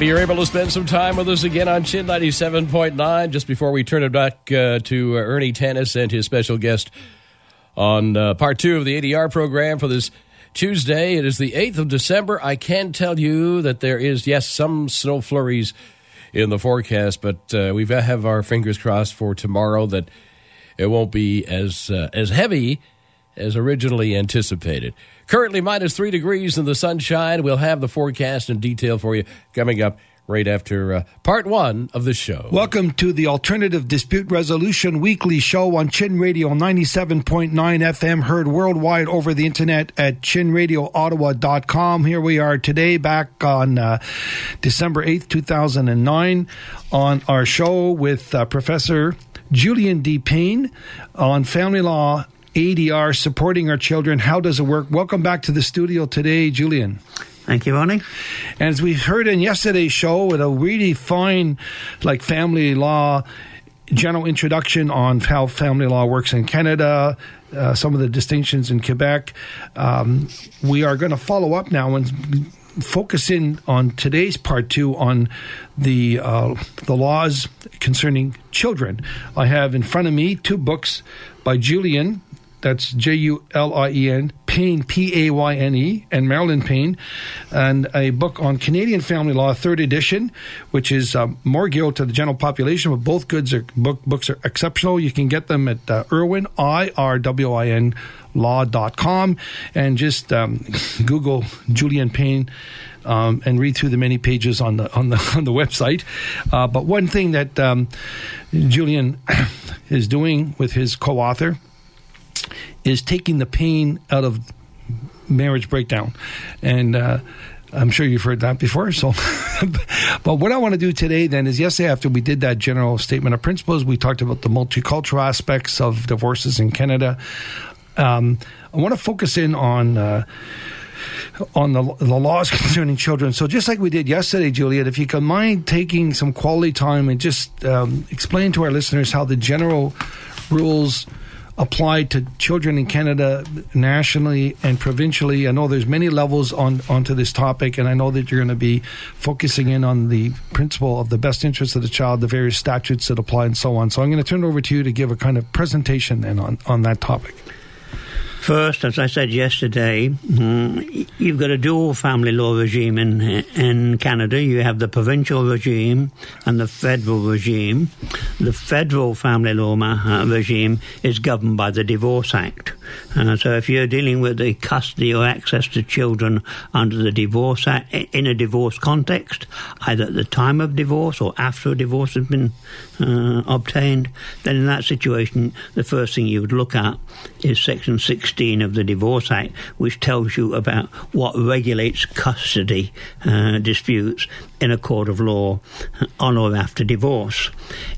Happy you're able to spend some time with us again on Chin 97.9. Just before we turn it back uh, to uh, Ernie Tennis and his special guest on uh, part two of the ADR program for this Tuesday. It is the 8th of December. I can tell you that there is, yes, some snow flurries in the forecast, but uh, we have our fingers crossed for tomorrow that it won't be as, uh, as heavy as originally anticipated. Currently minus three degrees in the sunshine. We'll have the forecast in detail for you coming up right after uh, part one of the show. Welcome to the Alternative Dispute Resolution Weekly Show on Chin Radio 97.9 FM, heard worldwide over the internet at chinradioottawa.com. Here we are today, back on uh, December 8th, 2009, on our show with uh, Professor Julian D. Payne on family law ADR, supporting our children. How does it work? Welcome back to the studio today, Julian. Thank you, Ronnie. And as we heard in yesterday's show, with a really fine, like family law general introduction on how family law works in Canada, uh, some of the distinctions in Quebec. Um, we are going to follow up now and focus in on today's part two on the uh, the laws concerning children. I have in front of me two books by Julian that's J U L I E N, Payne, P A Y N E, and Marilyn Payne, and a book on Canadian family law, third edition, which is um, more geared to the general population, but both goods are book, books are exceptional. You can get them at uh, Irwin, I R W I N, law.com, and just um, Google Julian Payne. Um, and read through the many pages on the on the on the website. Uh, but one thing that um, Julian is doing with his co-author is taking the pain out of marriage breakdown. And uh, I'm sure you've heard that before. So, but what I want to do today then is yesterday after we did that general statement of principles, we talked about the multicultural aspects of divorces in Canada. Um, I want to focus in on. Uh, on the, the laws concerning children. So, just like we did yesterday, Julian, if you could mind taking some quality time and just um, explain to our listeners how the general rules applied to children in Canada nationally and provincially. I know there's many levels on onto this topic, and I know that you're going to be focusing in on the principle of the best interest of the child, the various statutes that apply, and so on. So I'm going to turn it over to you to give a kind of presentation then on, on that topic. First, as I said yesterday, mm, you've got a dual family law regime in in Canada. You have the provincial regime and the federal regime. The federal family law uh, regime is governed by the Divorce Act. Uh, so, if you're dealing with the custody or access to children under the Divorce Act in a divorce context, either at the time of divorce or after a divorce has been uh, obtained, then in that situation, the first thing you would look at is Section 16 of the Divorce Act, which tells you about what regulates custody uh, disputes in a court of law on or after divorce.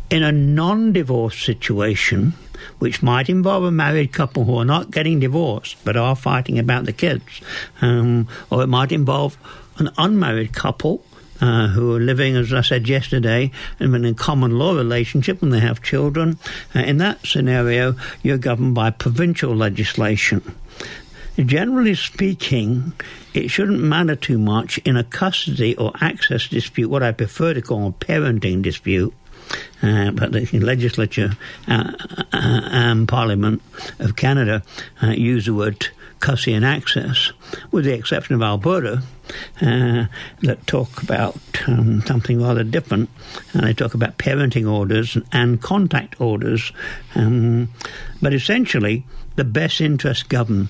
In a non divorce situation, which might involve a married couple who are not getting divorced but are fighting about the kids, um, or it might involve an unmarried couple uh, who are living, as I said yesterday, in a common law relationship and they have children. Uh, in that scenario, you're governed by provincial legislation. Generally speaking, it shouldn't matter too much in a custody or access dispute, what I prefer to call a parenting dispute. Uh, but the legislature uh, uh and Parliament of Canada uh, use the word custody and access, with the exception of Alberta, uh, that talk about um, something rather different. And they talk about parenting orders and contact orders. Um, but essentially, the best interests govern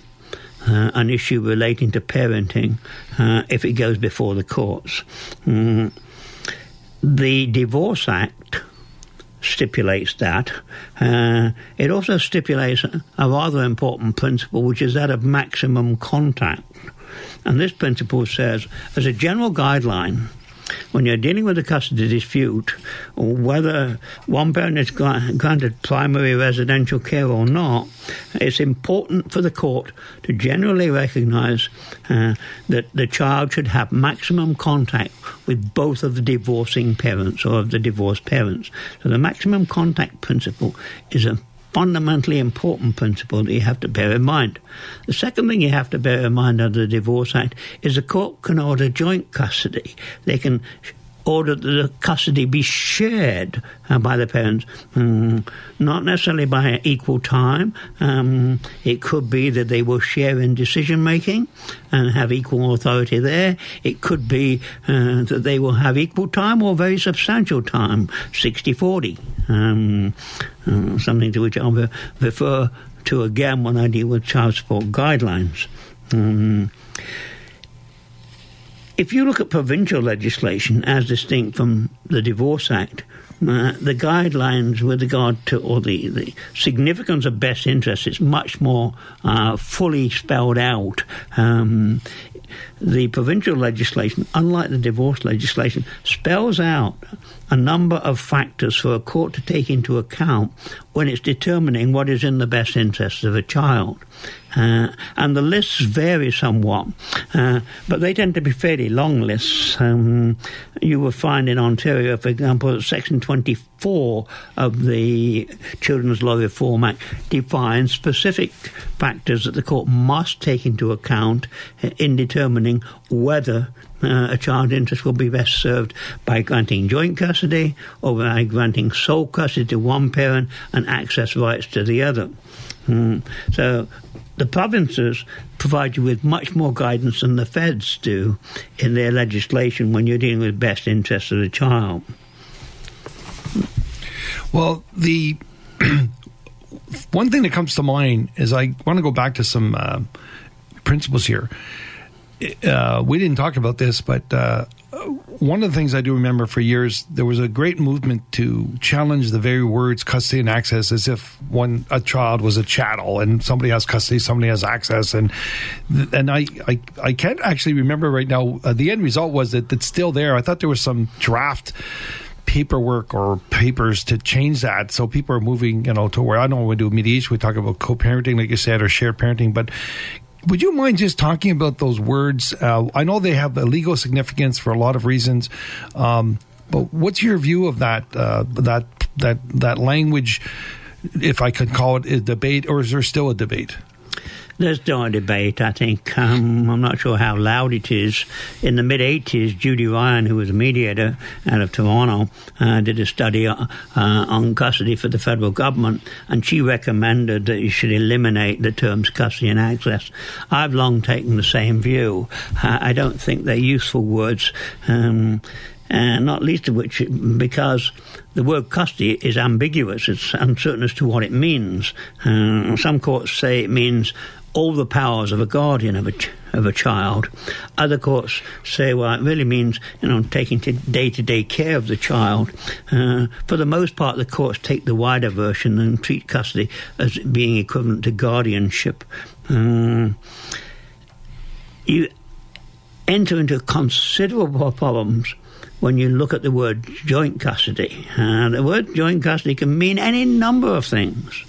uh, an issue relating to parenting uh, if it goes before the courts. Mm. The Divorce Act stipulates that. Uh, it also stipulates a rather important principle, which is that of maximum contact. And this principle says, as a general guideline, when you're dealing with a custody dispute, whether one parent is granted primary residential care or not, it's important for the court to generally recognise uh, that the child should have maximum contact with both of the divorcing parents or of the divorced parents. So the maximum contact principle is a fundamentally important principle that you have to bear in mind. The second thing you have to bear in mind under the Divorce Act is the court can order joint custody. They can order that the custody be shared uh, by the parents, mm, not necessarily by equal time. Um, it could be that they will share in decision making and have equal authority there. It could be uh, that they will have equal time or very substantial time, 60 40. Um, uh, something to which I'll refer to again when I deal with child support guidelines. If you look at provincial legislation as distinct from the Divorce Act, uh, the guidelines with regard to or the, the significance of best interests is much more uh, fully spelled out. Um, the provincial legislation, unlike the divorce legislation, spells out a number of factors for a court to take into account when it's determining what is in the best interests of a child. Uh, and the lists vary somewhat, uh, but they tend to be fairly long lists. Um, you will find in Ontario, for example, Section 24 of the Children's Law Reform Act defines specific factors that the court must take into account in determining whether uh, a child's interest will be best served by granting joint custody or by granting sole custody to one parent and access rights to the other. Mm. So the provinces provide you with much more guidance than the feds do in their legislation when you're dealing with best interests of the child. Well, the one thing that comes to mind is I want to go back to some uh, principles here. Uh, we didn't talk about this, but uh, one of the things I do remember for years, there was a great movement to challenge the very words custody and access as if one a child was a chattel and somebody has custody, somebody has access, and and I I, I can't actually remember right now. Uh, the end result was that it's still there. I thought there was some draft paperwork or papers to change that. So people are moving, you know, to where I don't when we do mediation, we talk about co-parenting, like you said, or shared parenting. But would you mind just talking about those words? Uh, I know they have a legal significance for a lot of reasons, um, but what's your view of that uh, that that that language? If I could call it a debate, or is there still a debate? There's no debate, I think. Um, I'm not sure how loud it is. In the mid 80s, Judy Ryan, who was a mediator out of Toronto, uh, did a study uh, on custody for the federal government, and she recommended that you should eliminate the terms custody and access. I've long taken the same view. Uh, I don't think they're useful words. Um, and not least of which because the word custody is ambiguous. It's uncertain as to what it means. Uh, some courts say it means all the powers of a guardian of a, ch- of a child. Other courts say, well, it really means, you know, taking day to day care of the child. Uh, for the most part, the courts take the wider version and treat custody as being equivalent to guardianship. Um, you enter into considerable problems when you look at the word joint custody. Uh, the word joint custody can mean any number of things.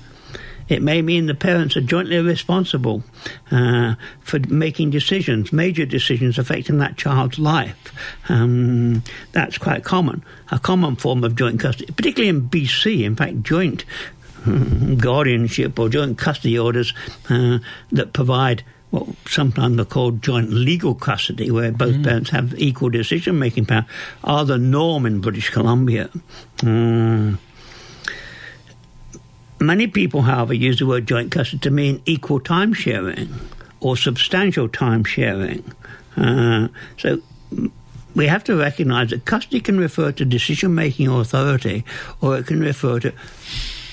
It may mean the parents are jointly responsible uh, for making decisions, major decisions affecting that child's life. Um, that's quite common, a common form of joint custody, particularly in BC. In fact, joint guardianship or joint custody orders uh, that provide what sometimes are called joint legal custody, where both mm. parents have equal decision making power, are the norm in British Columbia. Mm. Many people, however, use the word joint custody to mean equal time sharing or substantial time sharing. Uh, so we have to recognize that custody can refer to decision making authority or it can refer to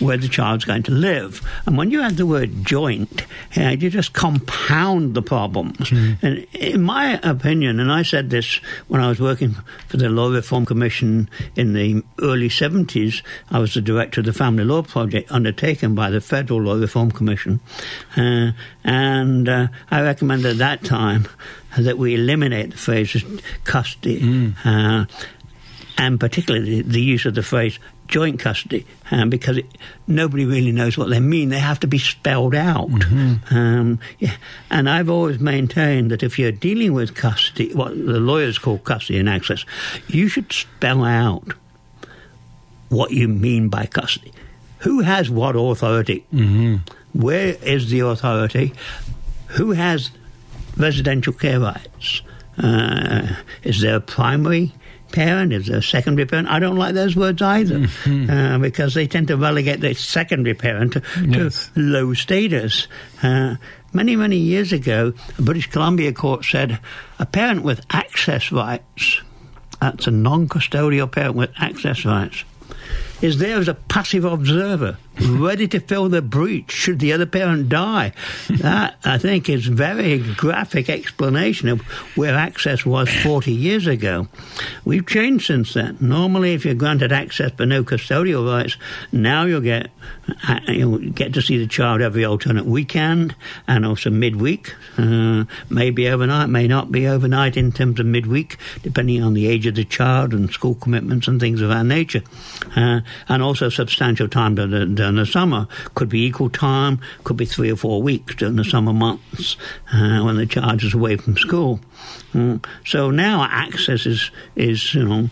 where the child's going to live. And when you add the word joint, uh, you just compound the problems. Mm-hmm. And in my opinion, and I said this when I was working for the Law Reform Commission in the early 70s, I was the director of the Family Law Project undertaken by the Federal Law Reform Commission. Uh, and uh, I recommended at that time that we eliminate the phrase custody. Mm. And particularly the, the use of the phrase joint custody um, because it, nobody really knows what they mean. They have to be spelled out. Mm-hmm. Um, yeah. And I've always maintained that if you're dealing with custody, what the lawyers call custody and access, you should spell out what you mean by custody. Who has what authority? Mm-hmm. Where is the authority? Who has residential care rights? Uh, is there a primary parent, they're a secondary parent. I don't like those words either mm-hmm. uh, because they tend to relegate the secondary parent to, yes. to low status. Uh, many, many years ago, a British Columbia court said a parent with access rights, that's a non custodial parent with access rights, is there as a passive observer ready to fill the breach should the other parent die. That, I think, is very graphic explanation of where access was 40 years ago. We've changed since then. Normally, if you're granted access but no custodial rights, now you'll get uh, you'll get to see the child every alternate weekend and also midweek. Uh, maybe overnight, may not be overnight in terms of midweek, depending on the age of the child and school commitments and things of that nature. Uh, and also substantial time to in the summer. Could be equal time, could be three or four weeks during the summer months uh, when the child is away from school. Mm. So now access is, is you know,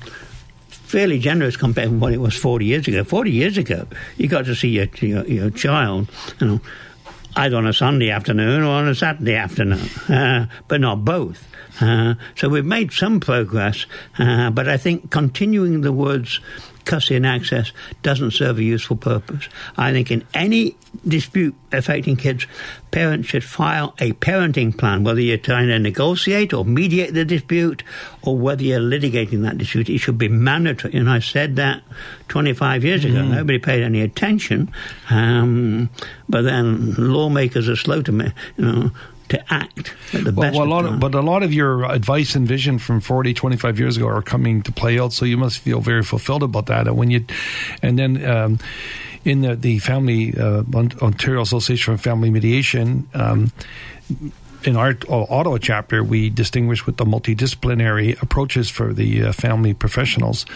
fairly generous compared to what it was 40 years ago. 40 years ago, you got to see your, your, your child, you know, either on a Sunday afternoon or on a Saturday afternoon, uh, but not both. Uh, so we've made some progress, uh, but I think continuing the words custody and access doesn't serve a useful purpose. I think in any dispute affecting kids, parents should file a parenting plan, whether you're trying to negotiate or mediate the dispute or whether you're litigating that dispute. It should be mandatory. And I said that 25 years ago. Mm. Nobody paid any attention. Um, but then lawmakers are slow to, me, you know, to act at the well, best. Well, a lot of, but a lot of your advice and vision from 40, 25 years ago are coming to play out. So you must feel very fulfilled about that. And when you, and then. Um, in the, the Family uh, Ontario Association for Family Mediation, um, in our Ottawa chapter, we distinguish with the multidisciplinary approaches for the uh, family professionals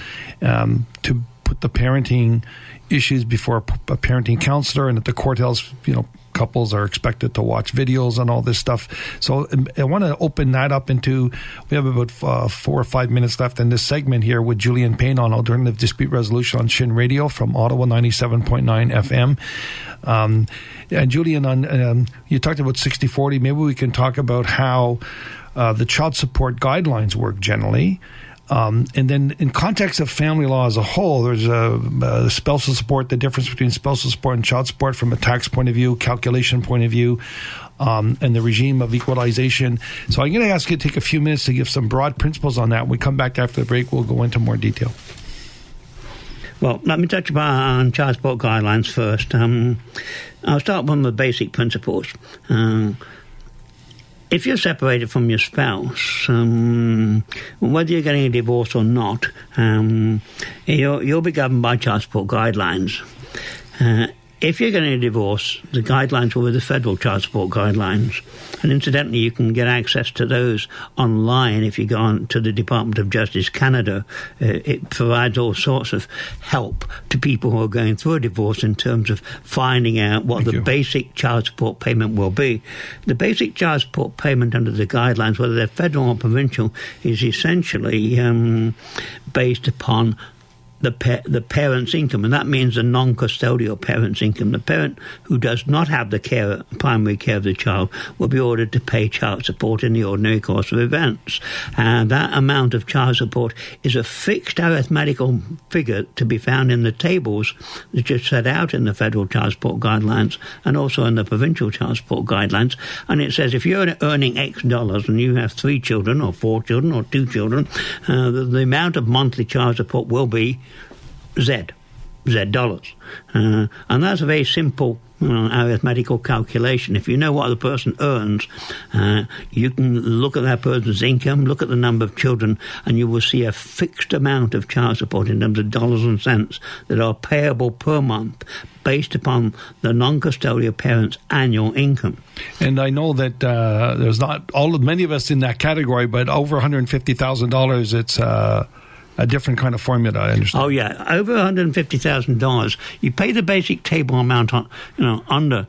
um, to put the parenting issues before a parenting counselor, and at the courthouse, you know, couples are expected to watch videos and all this stuff. So um, I want to open that up into. We have about uh, four or five minutes left in this segment here with Julian Payne on alternative dispute resolution on Chin Radio from Ottawa ninety seven point nine FM. Um, and Julian, on um, you talked about sixty forty. Maybe we can talk about how uh, the child support guidelines work generally. Um, and then, in context of family law as a whole, there's a, a, spousal support, the difference between spousal support and child support from a tax point of view, calculation point of view, um, and the regime of equalization. So, I'm going to ask you to take a few minutes to give some broad principles on that. When we come back after the break, we'll go into more detail. Well, let me touch upon child support guidelines first. Um, I'll start with the basic principles. Um, if you're separated from your spouse, um, whether you're getting a divorce or not, um, you'll, you'll, be governed by child support guidelines. Uh, if you're getting a divorce, the guidelines will be the federal child support guidelines. And incidentally, you can get access to those online if you go on to the Department of Justice Canada. Uh, it provides all sorts of help to people who are going through a divorce in terms of finding out what Thank the you. basic child support payment will be. The basic child support payment under the guidelines, whether they're federal or provincial, is essentially um, based upon the pa- the parent's income, and that means the non-custodial parent's income. The parent who does not have the care, primary care of the child, will be ordered to pay child support in the ordinary course of events. And that amount of child support is a fixed arithmetical figure to be found in the tables that are set out in the federal child support guidelines and also in the provincial child support guidelines. And it says if you're earning X dollars and you have three children or four children or two children, uh, the, the amount of monthly child support will be Z, Z dollars. Uh, and that's a very simple uh, arithmetical calculation. If you know what the person earns, uh, you can look at that person's income, look at the number of children, and you will see a fixed amount of child support in terms of dollars and cents that are payable per month based upon the non-custodial parent's annual income. And I know that uh, there's not all of many of us in that category, but over one hundred fifty thousand dollars, it's uh, a different kind of formula. I understand. Oh yeah, over one hundred and fifty thousand dollars. You pay the basic table amount on, you know, under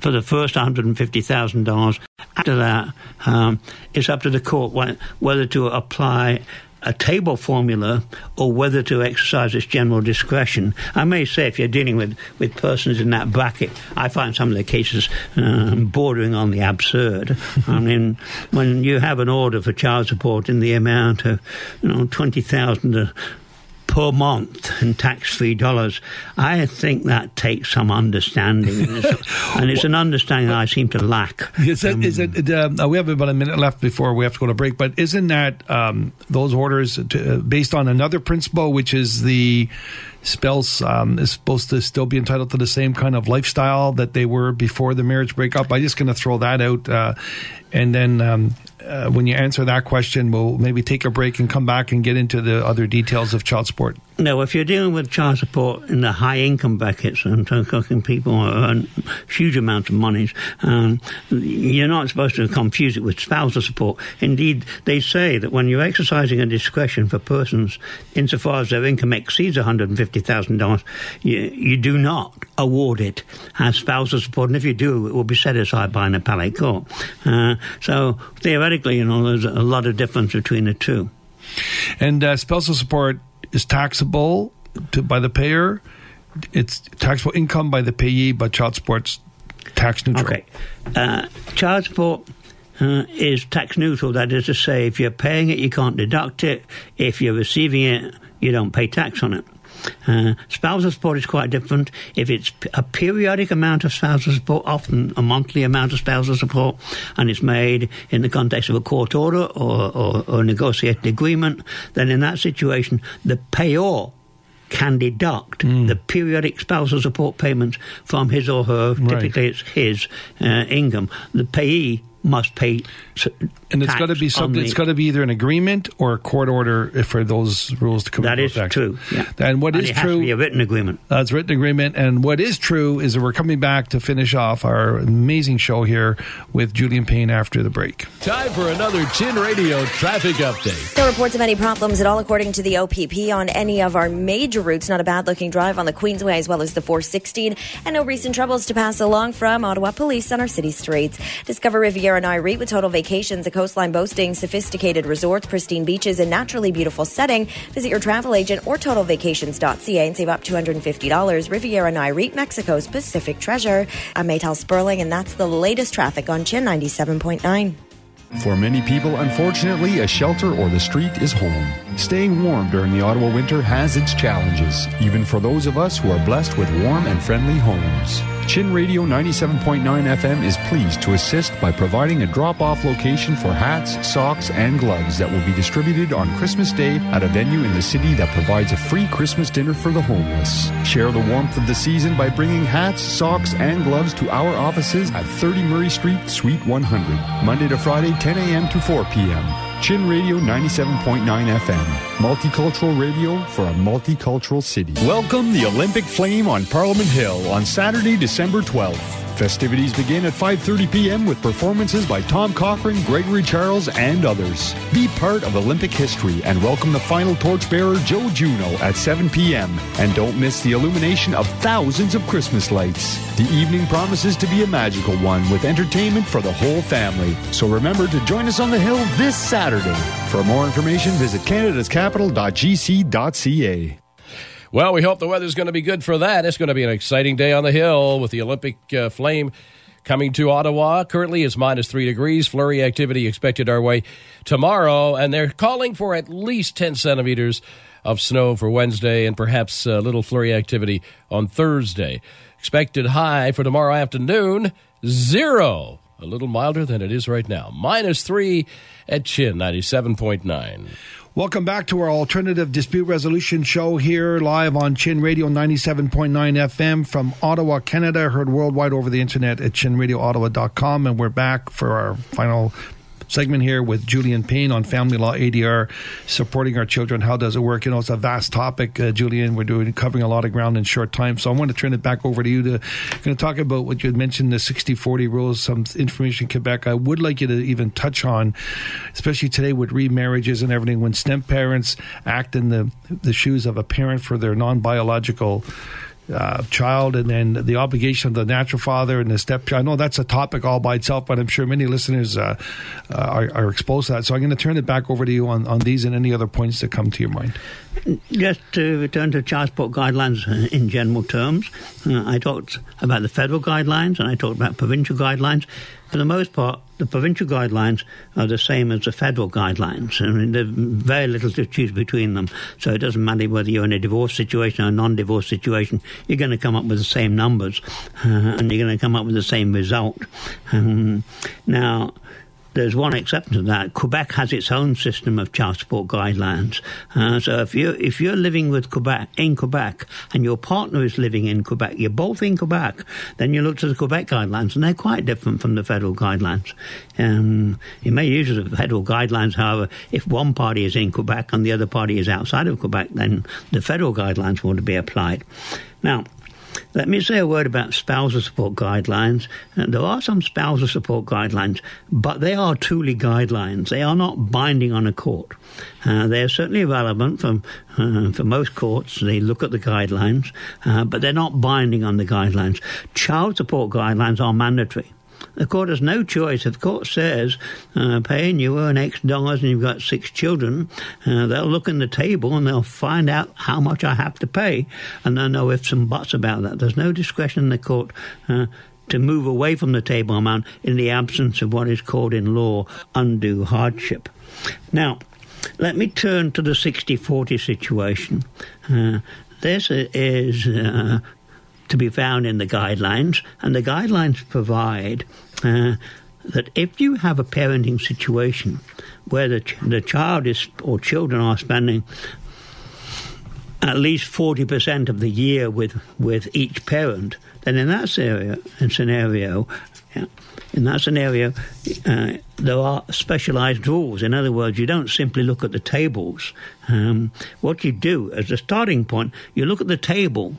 for the first one hundred and fifty thousand dollars. After that, um, it's up to the court whether to apply a table formula or whether to exercise its general discretion. I may say, if you're dealing with, with persons in that bracket, I find some of the cases um, bordering on the absurd. I mean, when you have an order for child support in the amount of, you know, 20,000 per month in tax-free dollars. I think that takes some understanding, and it's, and it's an understanding I seem to lack. Is it? Is it uh, we have about a minute left before we have to go to break, but isn't that um, those orders to, uh, based on another principle, which is the spouse um, is supposed to still be entitled to the same kind of lifestyle that they were before the marriage breakup? I'm just going to throw that out, uh, and then um, uh, when you answer that question, we'll maybe take a break and come back and get into the other details of child support. No, if you're dealing with child support in the high income brackets, and talking people who earn huge amounts of monies, um, you're not supposed to confuse it with spousal support. Indeed, they say that when you're exercising a discretion for persons insofar as their income exceeds $150,000, you, you do not award it as spousal support, and if you do, it will be set aside by an appellate court. Uh, so theoretically, you know, there's a lot of difference between the two. And uh, spousal support is taxable to, by the payer. It's taxable income by the payee, but child support's tax neutral. Okay. Uh, child support uh, is tax neutral. That is to say, if you're paying it, you can't deduct it. If you're receiving it, you don't pay tax on it. Uh, spousal support is quite different. If it's a periodic amount of spousal support, often a monthly amount of spousal support, and it's made in the context of a court order or, or, or negotiated agreement, then in that situation, the payor can deduct mm. the periodic spousal support payments from his or her, right. typically it's his uh, income. The payee must pay and it's got to be something. It's got to be either an agreement or a court order for those rules to come. That is effect. true. Yeah. And what and is it true? Has to be a written agreement. That's written agreement. And what is true is that we're coming back to finish off our amazing show here with Julian Payne after the break. Time for another Chin Radio traffic update. No reports of any problems at all, according to the OPP, on any of our major routes. Not a bad-looking drive on the Queensway as well as the 416, and no recent troubles to pass along from Ottawa Police on our city streets. Discover Riviera Nayarit with total a coastline boasting sophisticated resorts, pristine beaches, and naturally beautiful setting. Visit your travel agent or totalvacations.ca and save up $250. Riviera Nayarit, Mexico's Pacific treasure. I'm Maytal Sperling, and that's the latest traffic on Chin 97.9. For many people, unfortunately, a shelter or the street is home. Staying warm during the Ottawa winter has its challenges, even for those of us who are blessed with warm and friendly homes. Chin Radio 97.9 FM is pleased to assist by providing a drop off location for hats, socks, and gloves that will be distributed on Christmas Day at a venue in the city that provides a free Christmas dinner for the homeless. Share the warmth of the season by bringing hats, socks, and gloves to our offices at 30 Murray Street, Suite 100, Monday to Friday, 10 a.m. to 4 p.m. Chin Radio 97.9 FM. Multicultural radio for a multicultural city. Welcome the Olympic Flame on Parliament Hill on Saturday, December 12th. Festivities begin at 5:30 p.m. with performances by Tom Cochrane, Gregory Charles, and others. Be part of Olympic history and welcome the final torchbearer Joe Juno at 7 p.m. And don't miss the illumination of thousands of Christmas lights. The evening promises to be a magical one with entertainment for the whole family. So remember to join us on the hill this Saturday. For more information, visit canadascapital.gc.ca. Well, we hope the weather's going to be good for that. It's going to be an exciting day on the hill with the Olympic uh, flame coming to Ottawa. Currently, it's minus three degrees. Flurry activity expected our way tomorrow, and they're calling for at least 10 centimeters of snow for Wednesday and perhaps a little flurry activity on Thursday. Expected high for tomorrow afternoon, zero. A little milder than it is right now. Minus three at Chin, 97.9. Welcome back to our alternative dispute resolution show here live on Chin Radio 97.9 FM from Ottawa, Canada. Heard worldwide over the internet at chinradioottawa.com. And we're back for our final segment here with Julian Payne on family law ADR, supporting our children. How does it work? You know, it's a vast topic, uh, Julian. We're doing covering a lot of ground in short time. So I want to turn it back over to you to going to talk about what you had mentioned the 60 40 rules, some information in Quebec. I would like you to even touch on, especially today with remarriages and everything, when step parents act in the, the shoes of a parent for their non biological uh, child and then the obligation of the natural father and the stepchild. I know that's a topic all by itself, but I'm sure many listeners uh, uh, are, are, exposed to that. So I'm going to turn it back over to you on, on these and any other points that come to your mind. Just to return to child support guidelines in general terms, uh, I talked about the federal guidelines and I talked about provincial guidelines. For the most part, the provincial guidelines are the same as the federal guidelines. I mean, there's very little to choose between them. So it doesn't matter whether you're in a divorce situation or a non-divorce situation. You're going to come up with the same numbers, uh, and you're going to come up with the same result. Um, now, there's one exception to that. Quebec has its own system of child support guidelines. Uh, so if you if you're living with Quebec in Quebec and your partner is living in Quebec, you're both in Quebec, then you look to the Quebec guidelines, and they're quite different from the federal guidelines. Um, you may use the federal guidelines, however, if one party is in Quebec and the other party is outside of Quebec, then the federal guidelines want to be applied. Now, let me say a word about spousal support guidelines. Uh, there are some spousal support guidelines, but they are truly guidelines. They are not binding on a court. Uh, they are certainly relevant for, uh, for most courts. They look at the guidelines, uh, but they're not binding on the guidelines. Child support guidelines are mandatory. The court has no choice. If the court says, uh, paying you earn X dollars and you've got six children, uh, they'll look in the table and they'll find out how much I have to pay, and they'll know ifs and buts about that. There's no discretion in the court. Uh, to move away from the table amount in the absence of what is called in law undue hardship. Now, let me turn to the 60 40 situation. Uh, this is uh, to be found in the guidelines, and the guidelines provide uh, that if you have a parenting situation where the, ch- the child is or children are spending at least 40% of the year with, with each parent, then in that scenario, scenario in that scenario, uh, there are specialized rules. In other words, you don't simply look at the tables. Um, what you do as a starting point, you look at the table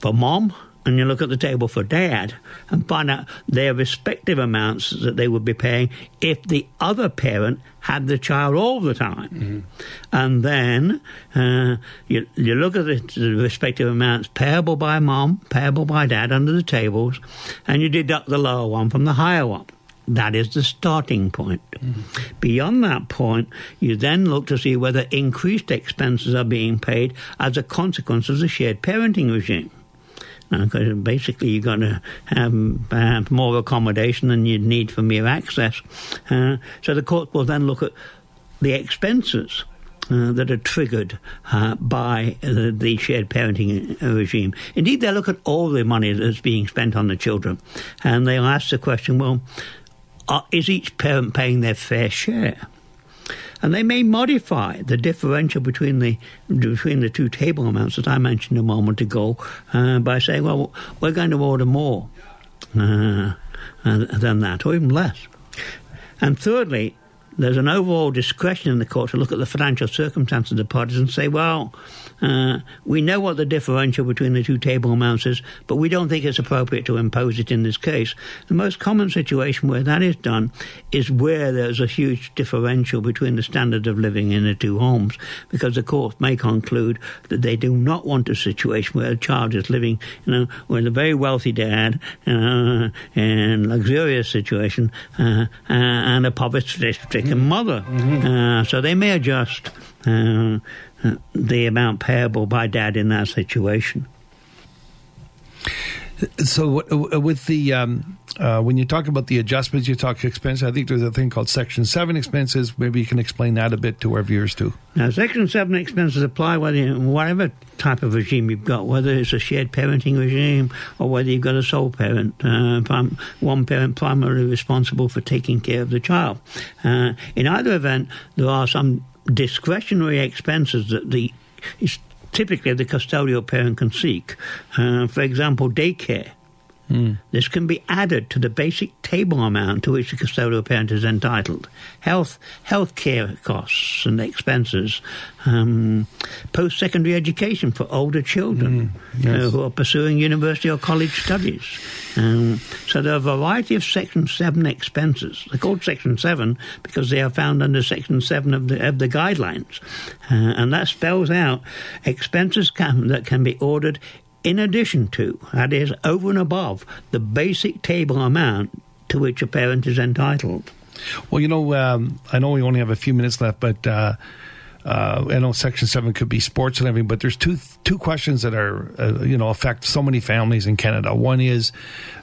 for mom and you look at the table for dad and find out their respective amounts that they would be paying if the other parent had the child all the time. Mm-hmm. And then uh, you, you look at the, the, respective amounts payable by mom, payable by dad under the tables, and you deduct the lower one from the higher one. That is the starting point. Mm-hmm. Beyond that point, you then look to see whether increased expenses are being paid as a consequence of the shared parenting regime because uh, basically you're going to have perhaps more accommodation than you'd need for mere access. Uh, so the court will then look at the expenses. Uh, that are triggered uh, by uh, the shared parenting regime. Indeed, they look at all the money that's being spent on the children, and they'll ask the question: Well, is each parent paying their fair share? And they may modify the differential between the between the two table amounts that I mentioned a moment ago uh, by saying, well, we're going to order more uh, than that, or even less. And thirdly, there's an overall discretion in the court to look at the financial circumstances of the parties and say, well, uh, we know what the differential between the two table amounts is, but we don't think it's appropriate to impose it in this case. The most common situation where that is done is where there's a huge differential between the standard of living in the two homes, because the court may conclude that they do not want a situation where a child is living, you know, with a very wealthy dad uh, in luxurious situation uh, and a poverty-stricken mother. Mm-hmm. Uh, so they may adjust. Uh, the amount payable by dad in that situation. So, uh, with the um, uh, when you talk about the adjustments, you talk expenses. I think there's a thing called Section Seven expenses. Maybe you can explain that a bit to our viewers too. Now, Section Seven expenses apply whether whatever type of regime you've got, whether it's a shared parenting regime or whether you've got a sole parent, uh, one parent primarily responsible for taking care of the child. Uh, in either event, there are some discretionary expenses that the typically the custodial parent can seek. Uh, for example, daycare. Mm. This can be added to the basic table amount to which the custodial parent is entitled. Health, health care costs and expenses, um, post-secondary education for older children mm. yes. uh, who are pursuing university or college studies. Um, so there are a variety of Section 7 expenses. They're called Section 7 because they are found under Section 7 of the, of the guidelines. Uh, and that spells out expenses can, that can be ordered in addition to, that is, over and above, the basic table amount to which a parent is entitled. Well, you know, um, I know we only have a few minutes left, but uh, uh, I know Section Seven could be sports and everything, but there's two two questions that are uh, you know affect so many families in Canada. One is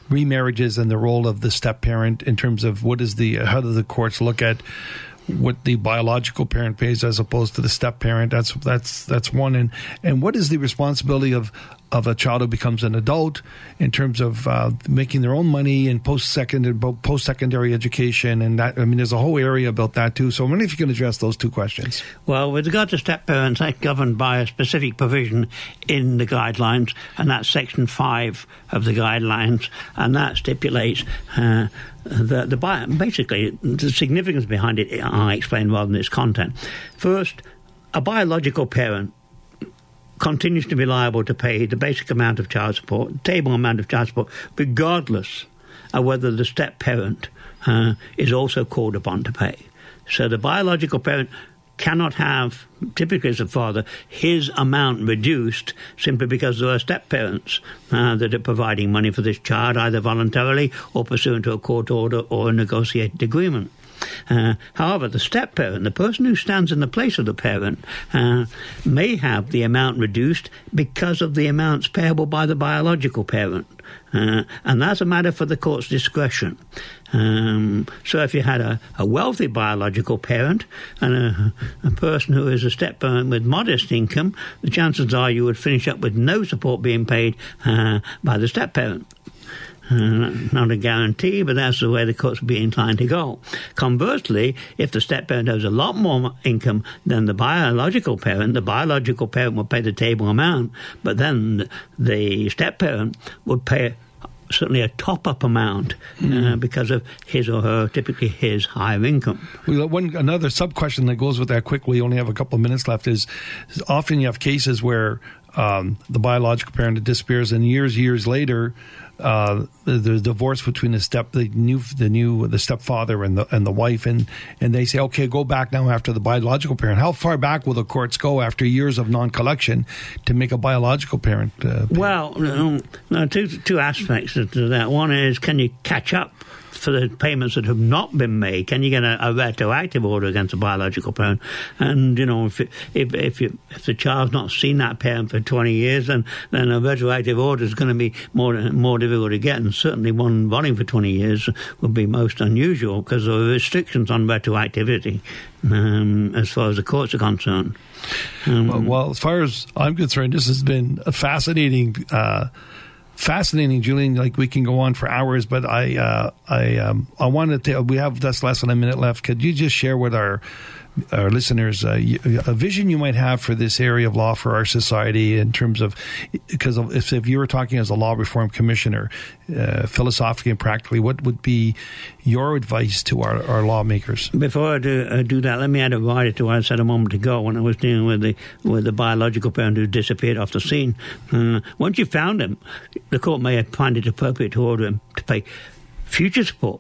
remarriages and the role of the step parent in terms of what is the how do the courts look at what the biological parent pays as opposed to the step parent. That's that's that's one. And and what is the responsibility of of a child who becomes an adult in terms of uh, making their own money and post secondary post secondary education and that. I mean, there's a whole area about that too. So I'm wondering if you can address those two questions. Well, with regard to step parents, that's governed by a specific provision in the guidelines, and that's Section Five of the guidelines, and that stipulates. Uh, the, the basically the significance behind it I explain rather than its content. First, a biological parent continues to be liable to pay the basic amount of child support, the table amount of child support, regardless of whether the step parent uh, is also called upon to pay. So the biological parent cannot have, typically as a father, his amount reduced simply because there are step parents uh, that are providing money for this child, either voluntarily or pursuant to a court order or a negotiated agreement. Uh, however, the step parent, the person who stands in the place of the parent, uh, may have the amount reduced because of the amounts payable by the biological parent. Uh, and that's a matter for the court's discretion. Um, so if you had a, a wealthy biological parent and a, a, person who is a step parent with modest income, the chances are you would finish up with no support being paid uh, by the step parent. Uh, not a guarantee, but that's the way the courts would be inclined to go. Conversely, if the step parent has a lot more income than the biological parent, the biological parent would pay the table amount, but then the step parent would pay certainly a top up amount mm. uh, hmm. because of his or her, typically his higher income. Well, one another sub question that goes with that quickly. We only have a couple of minutes left. Is, is often you have cases where um, the biological parent disappears, and years years later, uh, the divorce between the step the new the new the stepfather and the and the wife and and they say okay go back now after the biological parent. How far back will the courts go after years of non-collection to make a biological parent uh, well um, no, two two aspects to that. One is can you catch up for the payments that have not been made, can you get a, a retroactive order against a biological parent? And you know, if if if, you, if the child's not seen that parent for 20 years, then then a retroactive order is going to be more more difficult to get, and certainly one running for 20 years would be most unusual because of restrictions on retroactivity um, as far as the courts are concerned. Um, well, well, as far as I'm concerned, this has been a fascinating. Uh, fascinating, Julian. Like we can go on for hours, but I uh, I um, I wanted to. We have less than a minute left. Could you just share with our our listeners uh, a vision you might have for this area of law for our society in terms of because if, if you were talking as a law reform commissioner uh, philosophically and practically what would be your advice to our, our lawmakers? Before I do, uh, do that let me add a rider to what I said a moment ago when I was dealing with the with the biological parent who disappeared off the scene. Uh, once you found him the court may have find it appropriate to order him to pay future support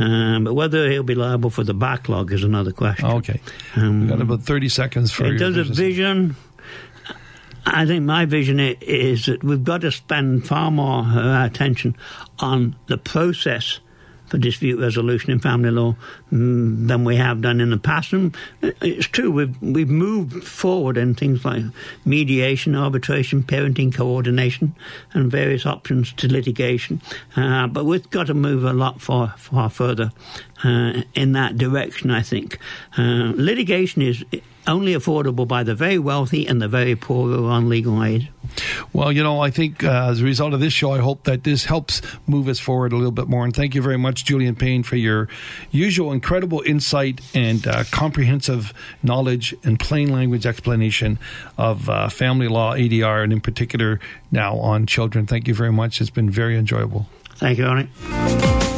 um, but whether he'll be liable for the backlog is another question. Okay. Um, We've got about 30 seconds for In terms of vision, I think my vision is that we've got to spend far more attention on the process for dispute resolution in family law mm, than we have done in the past. And it's true, we've, we've moved forward in things like mediation, arbitration, parenting coordination, and various options to litigation. Uh, but we've got to move a lot far, far further uh, in that direction, I think. Uh, litigation is only affordable by the very wealthy and the very poor who are on legal aid. Well, you know, I think uh, as a result of this show, I hope that this helps move us forward a little bit more. And thank you very much, Julian Payne, for your usual incredible insight and uh, comprehensive knowledge and plain language explanation of uh, family law, ADR, and in particular now on children. Thank you very much. It's been very enjoyable. Thank you, Arnie.